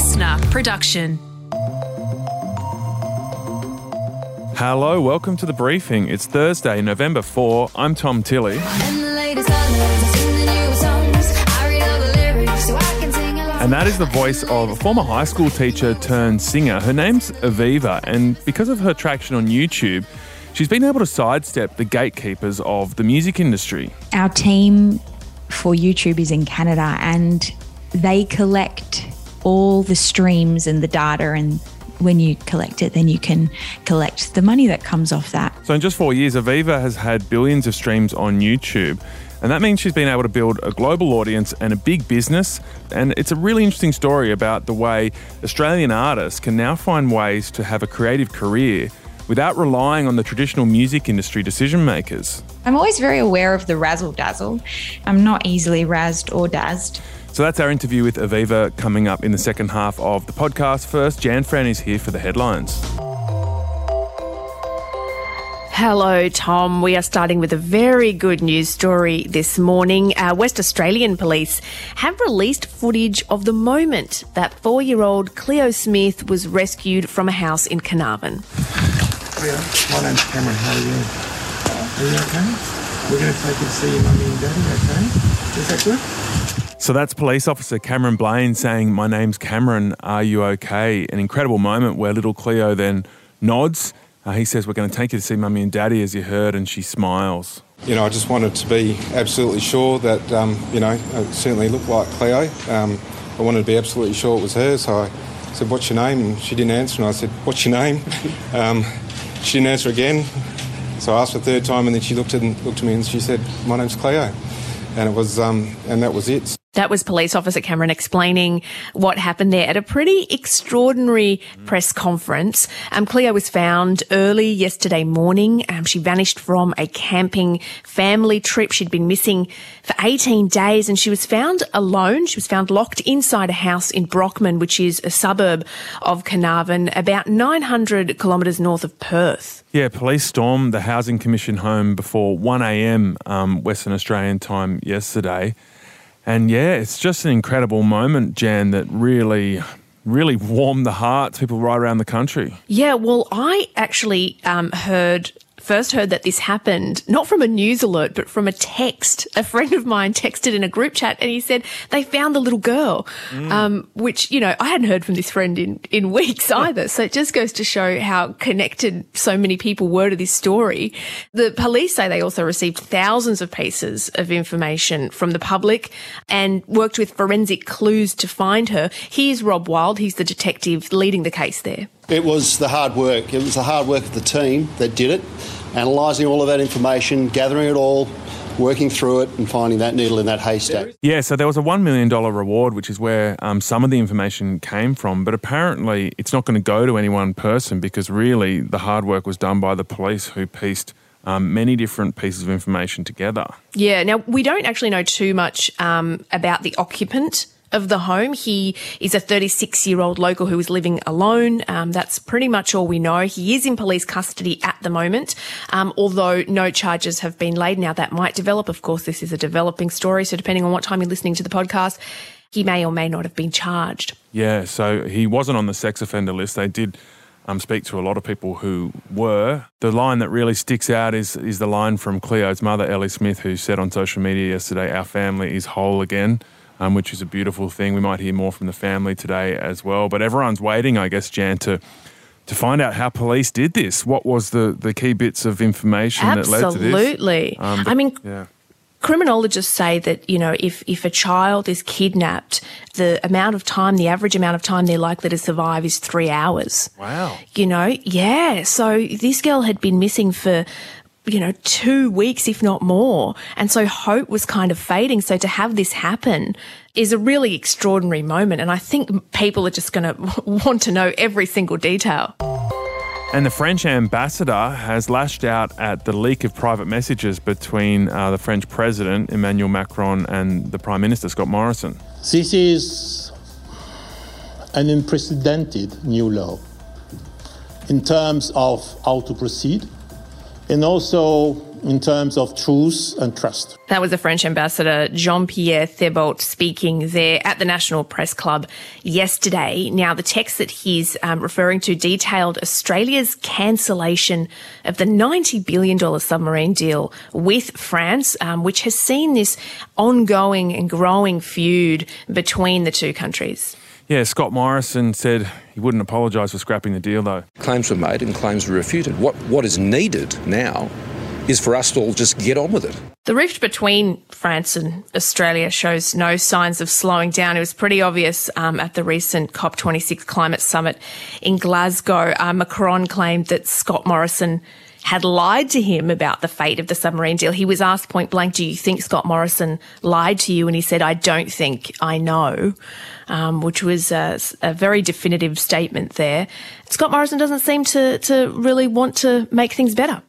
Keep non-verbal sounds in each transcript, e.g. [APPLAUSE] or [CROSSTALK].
listener production. Hello, welcome to the briefing. It's Thursday, November 4. I'm Tom Tilley. And that is the voice of a former high school teacher turned singer. Her name's Aviva, and because of her traction on YouTube, she's been able to sidestep the gatekeepers of the music industry. Our team for YouTube is in Canada and they collect all the streams and the data and when you collect it, then you can collect the money that comes off that. So, in just four years, Aviva has had billions of streams on YouTube. And that means she's been able to build a global audience and a big business. And it's a really interesting story about the way Australian artists can now find ways to have a creative career without relying on the traditional music industry decision makers. I'm always very aware of the razzle dazzle. I'm not easily razzed or dazzed. So that's our interview with Aviva coming up in the second half of the podcast. First, Jan Fran is here for the headlines. Hello, Tom. We are starting with a very good news story this morning. Uh, West Australian police have released footage of the moment that four year old Cleo Smith was rescued from a house in Carnarvon. Cleo, my name's Cameron. How are you? Are you okay? We're going to take you to see your mummy and daddy, okay? Is that good? So that's police officer Cameron Blaine saying, My name's Cameron, are you okay? An incredible moment where little Cleo then nods uh, he says, We're going to take you to see mummy and daddy, as you heard, and she smiles. You know, I just wanted to be absolutely sure that, um, you know, it certainly looked like Cleo. Um, I wanted to be absolutely sure it was her, so I said, What's your name? And she didn't answer, and I said, What's your name? [LAUGHS] Um, she didn't answer again, so I asked the third time, and then she looked at, looked at me and she said, My name's Cleo. And it was, um, and that was it. That was Police Officer Cameron explaining what happened there at a pretty extraordinary press conference. Um, Cleo was found early yesterday morning. Um, she vanished from a camping family trip. She'd been missing for 18 days and she was found alone. She was found locked inside a house in Brockman, which is a suburb of Carnarvon, about 900 kilometres north of Perth. Yeah, police stormed the Housing Commission home before 1am um, Western Australian time yesterday. And yeah, it's just an incredible moment, Jan, that really really warmed the hearts people right around the country. Yeah, well, I actually um, heard first heard that this happened, not from a news alert, but from a text. A friend of mine texted in a group chat and he said they found the little girl, mm. um, which, you know, I hadn't heard from this friend in, in weeks either. So it just goes to show how connected so many people were to this story. The police say they also received thousands of pieces of information from the public and worked with forensic clues to find her. Here's Rod Wilde. He's the detective leading the case there. It was the hard work. It was the hard work of the team that did it, analysing all of that information, gathering it all, working through it and finding that needle in that haystack. Yeah, so there was a $1 million reward, which is where um, some of the information came from, but apparently it's not going to go to any one person because really the hard work was done by the police who pieced um, many different pieces of information together. Yeah, now we don't actually know too much um, about the occupant of the home. He is a 36 year old local who is living alone. Um, that's pretty much all we know. He is in police custody at the moment, um, although no charges have been laid. Now that might develop. Of course, this is a developing story. So depending on what time you're listening to the podcast, he may or may not have been charged. Yeah. So he wasn't on the sex offender list. They did. Um, speak to a lot of people who were. The line that really sticks out is is the line from Cleo's mother, Ellie Smith, who said on social media yesterday, "Our family is whole again." Um, which is a beautiful thing. We might hear more from the family today as well. But everyone's waiting, I guess, Jan, to to find out how police did this. What was the, the key bits of information Absolutely. that led to this? Absolutely. Um, I mean, yeah. criminologists say that, you know, if, if a child is kidnapped, the amount of time, the average amount of time they're likely to survive is three hours. Wow. You know, yeah. So this girl had been missing for you know, two weeks, if not more. And so hope was kind of fading. So to have this happen is a really extraordinary moment. And I think people are just going [LAUGHS] to want to know every single detail. And the French ambassador has lashed out at the leak of private messages between uh, the French president, Emmanuel Macron, and the Prime Minister, Scott Morrison. This is an unprecedented new law in terms of how to proceed and also in terms of truth and trust. That was the French ambassador Jean Pierre Thebault speaking there at the National Press Club yesterday. Now, the text that he's um, referring to detailed Australia's cancellation of the $90 billion submarine deal with France, um, which has seen this ongoing and growing feud between the two countries. Yeah, Scott Morrison said he wouldn't apologise for scrapping the deal, though. Claims were made and claims were refuted. What what is needed now is for us to all just get on with it. The rift between France and Australia shows no signs of slowing down. It was pretty obvious um, at the recent COP26 climate summit in Glasgow. Uh, Macron claimed that Scott Morrison had lied to him about the fate of the submarine deal. He was asked point blank, Do you think Scott Morrison lied to you? And he said, I don't think I know, um, which was a, a, very definitive statement there. Scott Morrison doesn't seem to, to really want to make things better.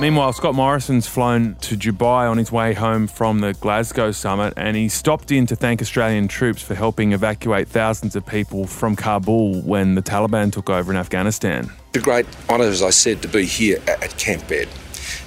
Meanwhile, Scott Morrison's flown to Dubai on his way home from the Glasgow summit and he stopped in to thank Australian troops for helping evacuate thousands of people from Kabul when the Taliban took over in Afghanistan. The great honour, as I said, to be here at Camp Baird.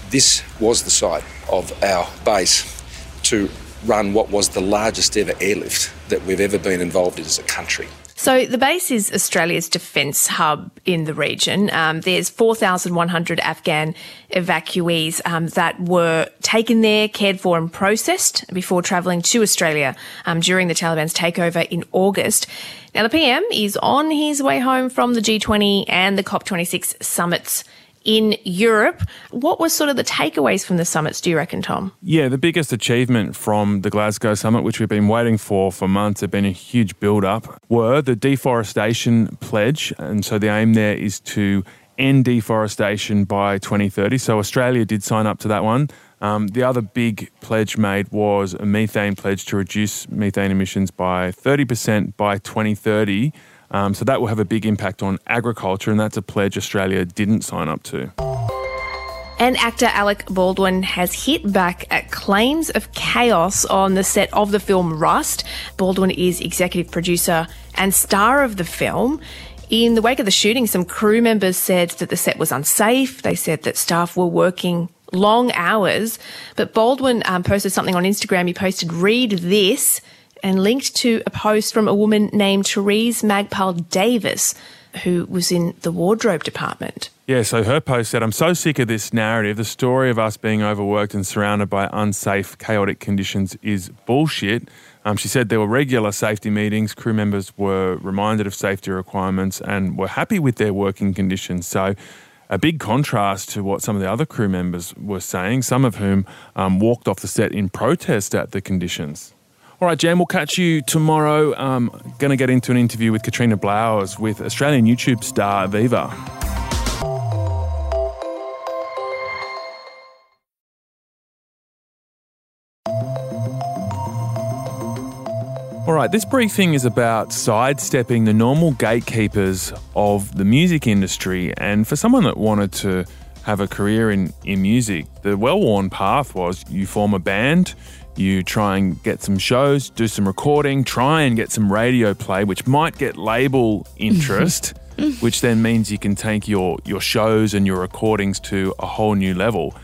This was the site of our base to run what was the largest ever airlift that we've ever been involved in as a country. So the base is Australia's defence hub in the region. Um, there's 4,100 Afghan evacuees um, that were taken there, cared for, and processed before travelling to Australia um, during the Taliban's takeover in August. Now the PM is on his way home from the G20 and the COP26 summits in Europe. What was sort of the takeaways from the summits, do you reckon, Tom? Yeah, the biggest achievement from the Glasgow summit, which we've been waiting for for months, have been a huge build up, were the deforestation pledge. And so the aim there is to end deforestation by 2030. So Australia did sign up to that one. Um, the other big pledge made was a methane pledge to reduce methane emissions by 30% by 2030. Um, so that will have a big impact on agriculture, and that's a pledge Australia didn't sign up to. And actor Alec Baldwin has hit back at claims of chaos on the set of the film Rust. Baldwin is executive producer and star of the film. In the wake of the shooting, some crew members said that the set was unsafe. They said that staff were working long hours. But Baldwin um, posted something on Instagram. He posted, Read this and linked to a post from a woman named Therese Magpale Davis, who was in the wardrobe department. Yeah, so her post said, I'm so sick of this narrative. The story of us being overworked and surrounded by unsafe, chaotic conditions is bullshit. Um, she said there were regular safety meetings, crew members were reminded of safety requirements and were happy with their working conditions. So, a big contrast to what some of the other crew members were saying, some of whom um, walked off the set in protest at the conditions. All right, Jan, we'll catch you tomorrow. I'm going to get into an interview with Katrina Blowers with Australian YouTube star Aviva. All right, this briefing is about sidestepping the normal gatekeepers of the music industry. And for someone that wanted to have a career in, in music, the well worn path was you form a band, you try and get some shows, do some recording, try and get some radio play, which might get label [LAUGHS] interest, [LAUGHS] which then means you can take your, your shows and your recordings to a whole new level.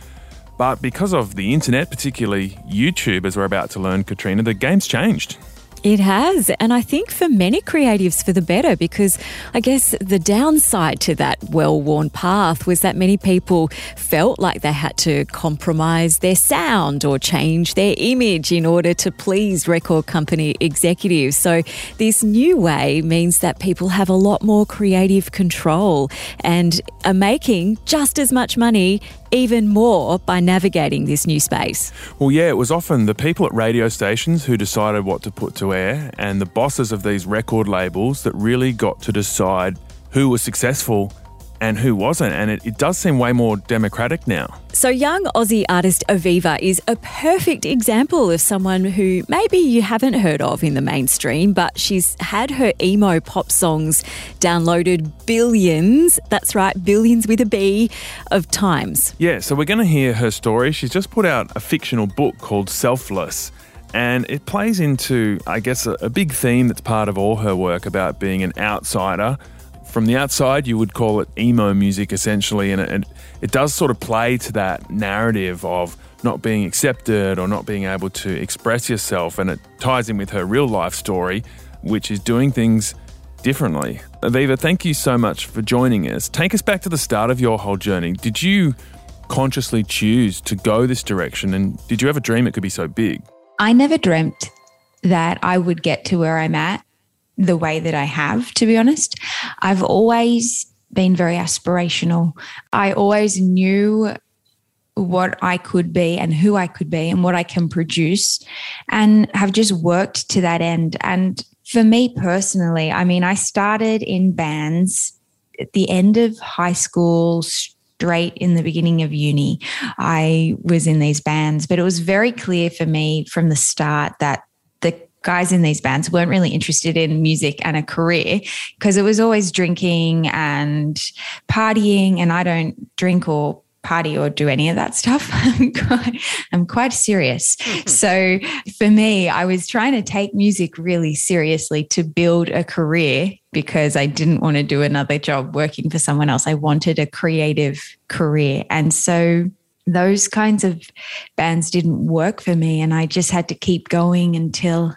But because of the internet, particularly YouTube, as we're about to learn, Katrina, the game's changed. It has. And I think for many creatives for the better, because I guess the downside to that well worn path was that many people felt like they had to compromise their sound or change their image in order to please record company executives. So this new way means that people have a lot more creative control and are making just as much money even more by navigating this new space? Well, yeah, it was often the people at radio stations who decided what to put to air and the bosses of these record labels that really got to decide who was successful and who wasn't. And it, it does seem way more democratic now. So, young Aussie artist Aviva is a perfect example of someone who maybe you haven't heard of in the mainstream, but she's had her emo pop songs downloaded billions, that's right, billions with a B, of times. Yeah, so we're going to hear her story. She's just put out a fictional book called Selfless. And it plays into, I guess, a, a big theme that's part of all her work about being an outsider from the outside, you would call it emo music essentially, and it, it does sort of play to that narrative of not being accepted or not being able to express yourself, and it ties in with her real life story, which is doing things differently. Aviva, thank you so much for joining us. Take us back to the start of your whole journey. Did you consciously choose to go this direction, and did you ever dream it could be so big? I never dreamt that I would get to where I'm at the way that I have, to be honest. I've always been very aspirational. I always knew what I could be and who I could be and what I can produce and have just worked to that end. And for me personally, I mean, I started in bands at the end of high school, straight in the beginning of uni. I was in these bands, but it was very clear for me from the start that guys in these bands weren't really interested in music and a career because it was always drinking and partying. And I don't drink or party or do any of that stuff. [LAUGHS] I'm quite, I'm quite serious. Mm-hmm. so for me, I was trying to take music really seriously to build a career because I didn't want to do another job working for someone else. I wanted a creative career. And so those kinds of bands didn't work for me. And I just had to keep going until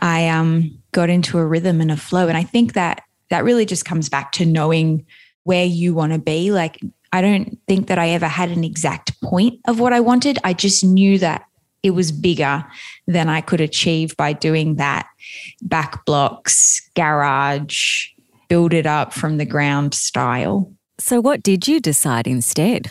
I um, got into a rhythm and a flow. And I think that that really just comes back to knowing where you want to be. Like, I don't think that I ever had an exact point of what I wanted. I just knew that it was bigger than I could achieve by doing that back blocks, garage, build it up from the ground style. So, what did you decide instead?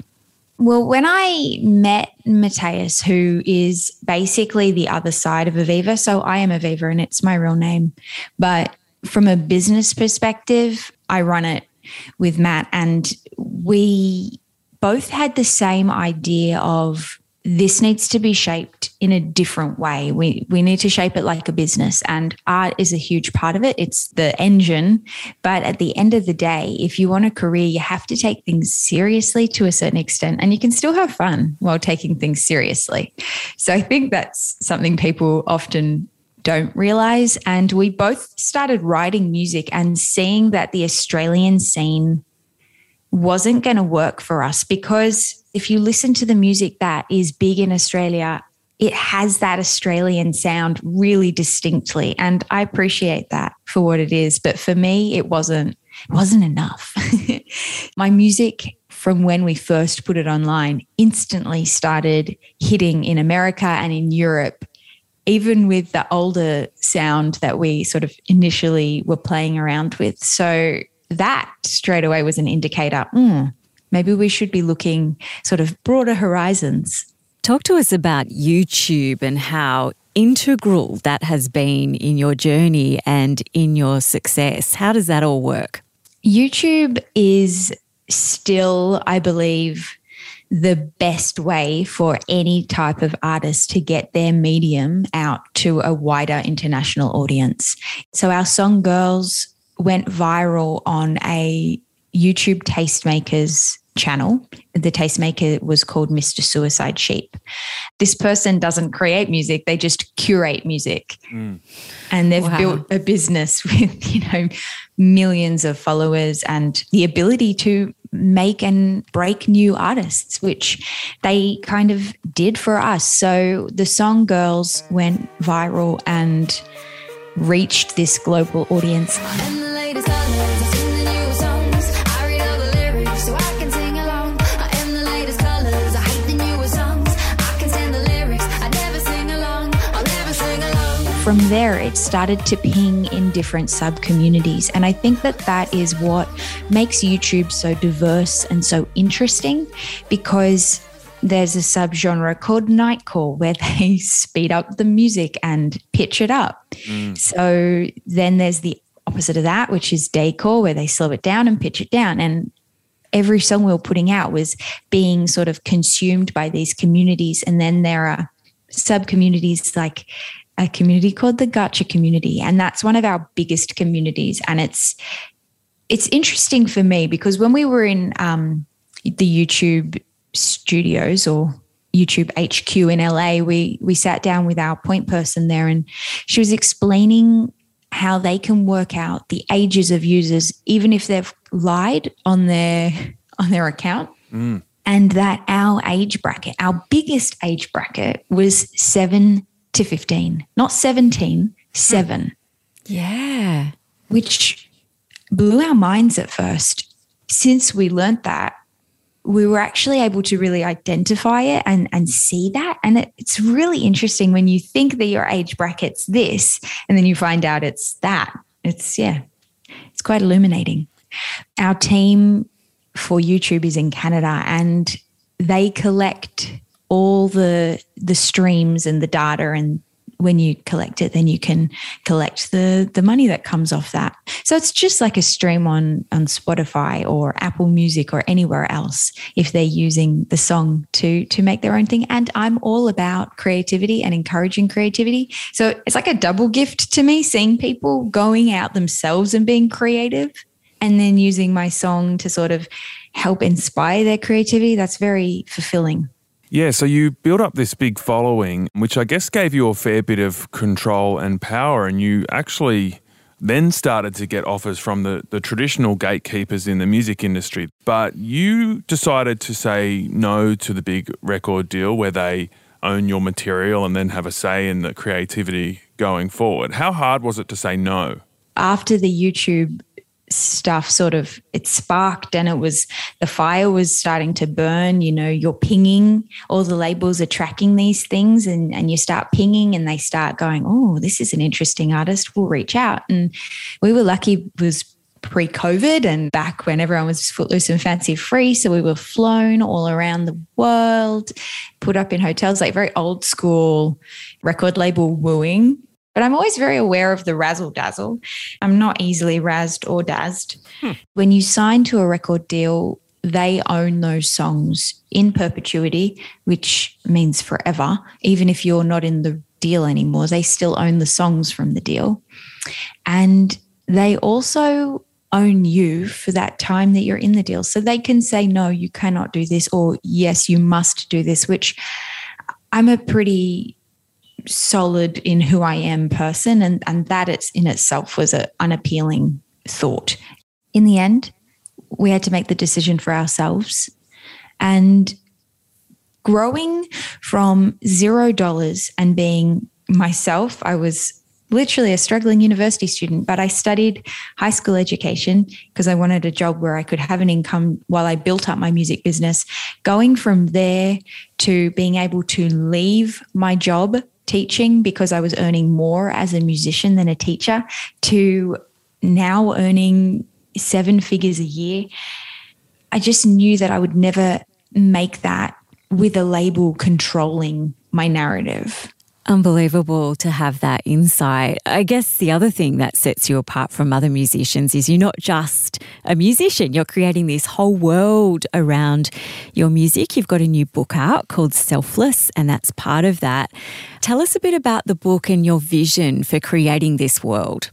Well, when I met Mateus, who is basically the other side of Aviva, so I am Aviva and it's my real name. But from a business perspective, I run it with Matt, and we both had the same idea of this needs to be shaped in a different way. We we need to shape it like a business and art is a huge part of it. It's the engine, but at the end of the day, if you want a career, you have to take things seriously to a certain extent and you can still have fun while taking things seriously. So I think that's something people often don't realize and we both started writing music and seeing that the Australian scene wasn't going to work for us because if you listen to the music that is big in Australia, it has that Australian sound really distinctly. And I appreciate that for what it is. But for me, it wasn't, it wasn't enough. [LAUGHS] My music from when we first put it online instantly started hitting in America and in Europe, even with the older sound that we sort of initially were playing around with. So that straight away was an indicator. Mm, maybe we should be looking sort of broader horizons. Talk to us about YouTube and how integral that has been in your journey and in your success. How does that all work? YouTube is still, I believe, the best way for any type of artist to get their medium out to a wider international audience. So, our song Girls went viral on a YouTube Tastemakers channel. The tastemaker was called Mr. Suicide Sheep. This person doesn't create music, they just curate music. Mm. And they've wow. built a business [LAUGHS] with, you know, millions of followers and the ability to make and break new artists, which they kind of did for us. So the song Girls went viral and reached this global audience. From there, it started to ping in different sub communities. And I think that that is what makes YouTube so diverse and so interesting because there's a subgenre called nightcore where [LAUGHS] they speed up the music and pitch it up. Mm. So then there's the opposite of that, which is daycore where they slow it down and pitch it down. And every song we were putting out was being sort of consumed by these communities. And then there are sub communities like a community called the Gacha community, and that's one of our biggest communities. And it's it's interesting for me because when we were in um, the YouTube studios or YouTube HQ in LA, we we sat down with our point person there, and she was explaining how they can work out the ages of users, even if they've lied on their on their account. Mm. And that our age bracket, our biggest age bracket was seven to 15, not 17, seven. Yeah. Which blew our minds at first. Since we learned that, we were actually able to really identify it and, and see that. And it, it's really interesting when you think that your age bracket's this, and then you find out it's that. It's, yeah, it's quite illuminating. Our team for YouTube is in Canada and they collect all the the streams and the data and when you collect it, then you can collect the the money that comes off that. So it's just like a stream on on Spotify or Apple Music or anywhere else if they're using the song to to make their own thing. And I'm all about creativity and encouraging creativity. So it's like a double gift to me seeing people going out themselves and being creative and then using my song to sort of help inspire their creativity. That's very fulfilling. Yeah, so you built up this big following, which I guess gave you a fair bit of control and power, and you actually then started to get offers from the, the traditional gatekeepers in the music industry. But you decided to say no to the big record deal where they own your material and then have a say in the creativity going forward. How hard was it to say no? After the YouTube stuff sort of it sparked and it was the fire was starting to burn you know you're pinging all the labels are tracking these things and and you start pinging and they start going oh this is an interesting artist we'll reach out. And we were lucky was pre-covid and back when everyone was footloose and fancy free so we were flown all around the world put up in hotels like very old school record label wooing but I'm always very aware of the razzle dazzle. I'm not easily razzed or dazzed. Hmm. When you sign to a record deal, they own those songs in perpetuity, which means forever. Even if you're not in the deal anymore, they still own the songs from the deal. And they also own you for that time that you're in the deal. So they can say, no, you cannot do this, or yes, you must do this, which I'm a pretty solid in who I am person. And, and that it's in itself was an unappealing thought. In the end, we had to make the decision for ourselves. And growing from zero dollars and being myself, I was literally a struggling university student, but I studied high school education because I wanted a job where I could have an income while I built up my music business. Going from there to being able to leave my job teaching because I was earning more as a musician than a teacher to now earning seven figures a year. I just knew that I would never make that with a label controlling my narrative. Unbelievable to have that insight. I guess the other thing that sets you apart from other musicians is you're not just a musician, you're creating this whole world around your music. You've got a new book out called Selfless, and that's part of that. Tell us a bit about the book and your vision for creating this world.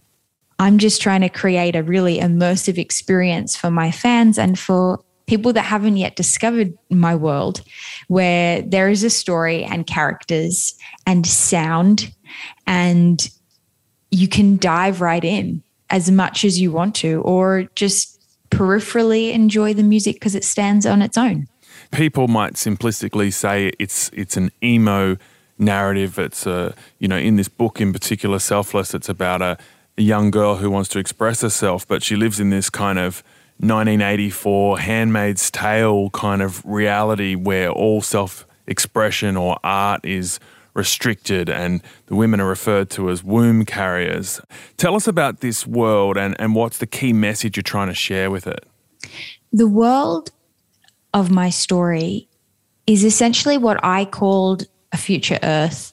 I'm just trying to create a really immersive experience for my fans and for people that haven't yet discovered my world, where there is a story and characters and sound, and you can dive right in as much as you want to, or just peripherally enjoy the music because it stands on its own. People might simplistically say it's it's an emo narrative. It's a you know in this book in particular, selfless. It's about a, a young girl who wants to express herself, but she lives in this kind of 1984 Handmaid's Tale kind of reality where all self expression or art is restricted and the women are referred to as womb carriers. Tell us about this world and, and what's the key message you're trying to share with it? The world of my story is essentially what I called a future Earth.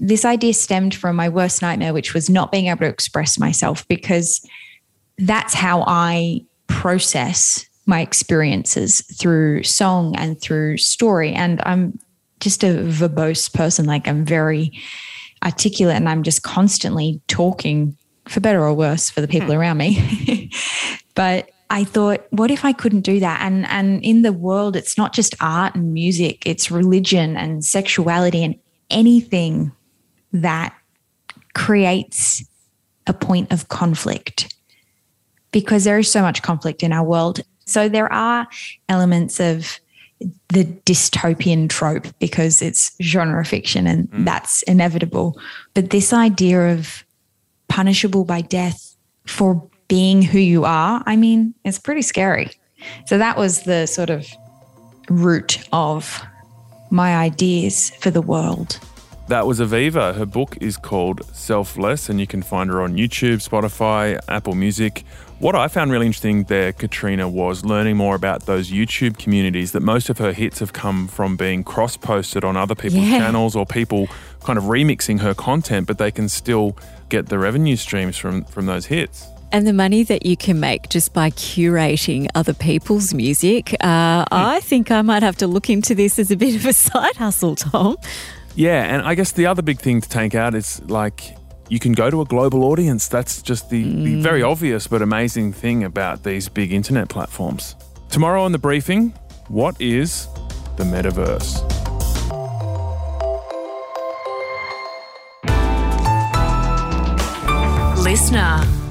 This idea stemmed from my worst nightmare, which was not being able to express myself because that's how I process my experiences through song and through story. And I'm just a verbose person. Like I'm very articulate and I'm just constantly talking for better or worse for the people hmm. around me. [LAUGHS] but I thought, what if I couldn't do that? And and in the world, it's not just art and music, it's religion and sexuality and anything that creates a point of conflict because there is so much conflict in our world. So there are elements of the dystopian trope because it's genre fiction and mm. that's inevitable. But this idea of punishable by death for being who you are, I mean, it's pretty scary. So that was the sort of root of my ideas for the world. That was Aviva. Her book is called Selfless, and you can find her on YouTube, Spotify, Apple Music. What I found really interesting there, Katrina, was learning more about those YouTube communities that most of her hits have come from being cross posted on other people's yeah. channels or people kind of remixing her content, but they can still get the revenue streams from, from those hits. And the money that you can make just by curating other people's music, uh. I think I might have to look into this as a bit of a [LAUGHS] side hustle, Tom. Yeah, and I guess the other big thing to take out is like you can go to a global audience. That's just the, mm. the very obvious but amazing thing about these big internet platforms. Tomorrow on the briefing, what is the metaverse? Listener.